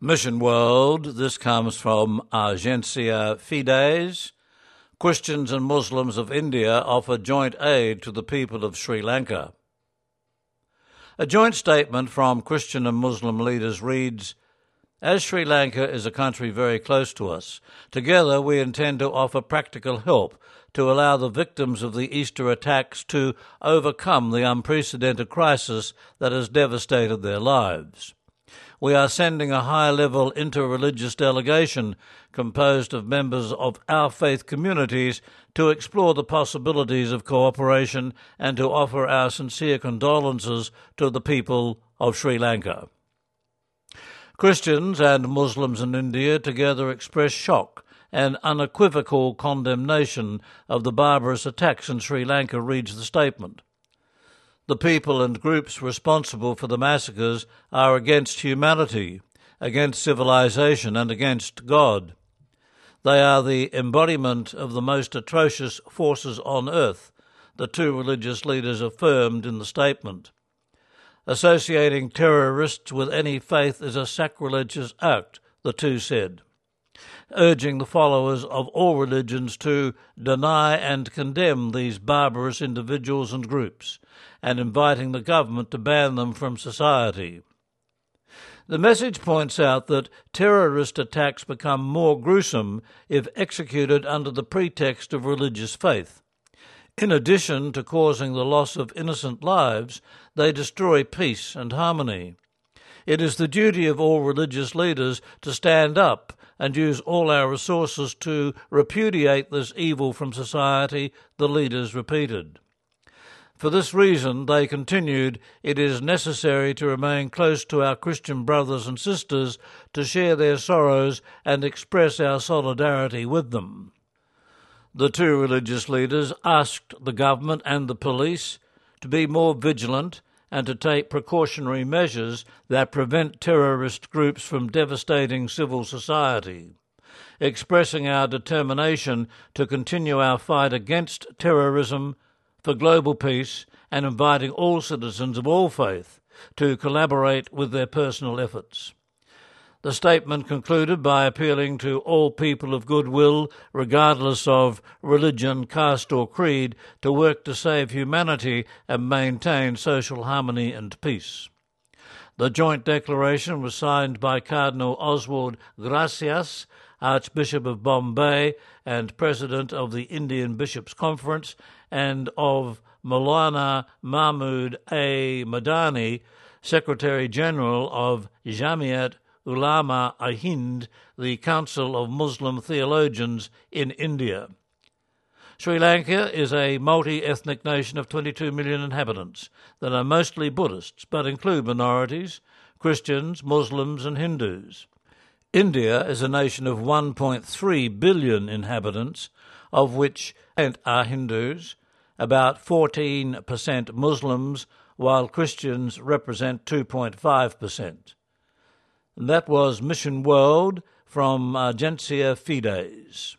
Mission World, this comes from Agencia Fides. Christians and Muslims of India offer joint aid to the people of Sri Lanka. A joint statement from Christian and Muslim leaders reads As Sri Lanka is a country very close to us, together we intend to offer practical help to allow the victims of the Easter attacks to overcome the unprecedented crisis that has devastated their lives we are sending a high level interreligious delegation composed of members of our faith communities to explore the possibilities of cooperation and to offer our sincere condolences to the people of Sri Lanka. Christians and Muslims in India together express shock and unequivocal condemnation of the barbarous attacks in Sri Lanka, reads the statement. The people and groups responsible for the massacres are against humanity, against civilization, and against God. They are the embodiment of the most atrocious forces on earth, the two religious leaders affirmed in the statement. Associating terrorists with any faith is a sacrilegious act, the two said, urging the followers of all religions to deny and condemn these barbarous individuals and groups and inviting the government to ban them from society. The message points out that terrorist attacks become more gruesome if executed under the pretext of religious faith. In addition to causing the loss of innocent lives, they destroy peace and harmony. It is the duty of all religious leaders to stand up and use all our resources to repudiate this evil from society, the leaders repeated. For this reason, they continued, it is necessary to remain close to our Christian brothers and sisters to share their sorrows and express our solidarity with them. The two religious leaders asked the government and the police to be more vigilant and to take precautionary measures that prevent terrorist groups from devastating civil society, expressing our determination to continue our fight against terrorism for global peace and inviting all citizens of all faith to collaborate with their personal efforts. The statement concluded by appealing to all people of goodwill, regardless of religion, caste, or creed, to work to save humanity and maintain social harmony and peace. The joint declaration was signed by Cardinal Oswald Gracias, Archbishop of Bombay and President of the Indian Bishops' Conference, and of Maulana Mahmud A. Madani, Secretary General of Jamiat Ulama-i-Hind, the Council of Muslim Theologians in India. Sri Lanka is a multi ethnic nation of 22 million inhabitants that are mostly Buddhists but include minorities, Christians, Muslims, and Hindus. India is a nation of 1.3 billion inhabitants, of which are Hindus, about 14% Muslims, while Christians represent 2.5%. That was Mission World from uh, Agencia Fides.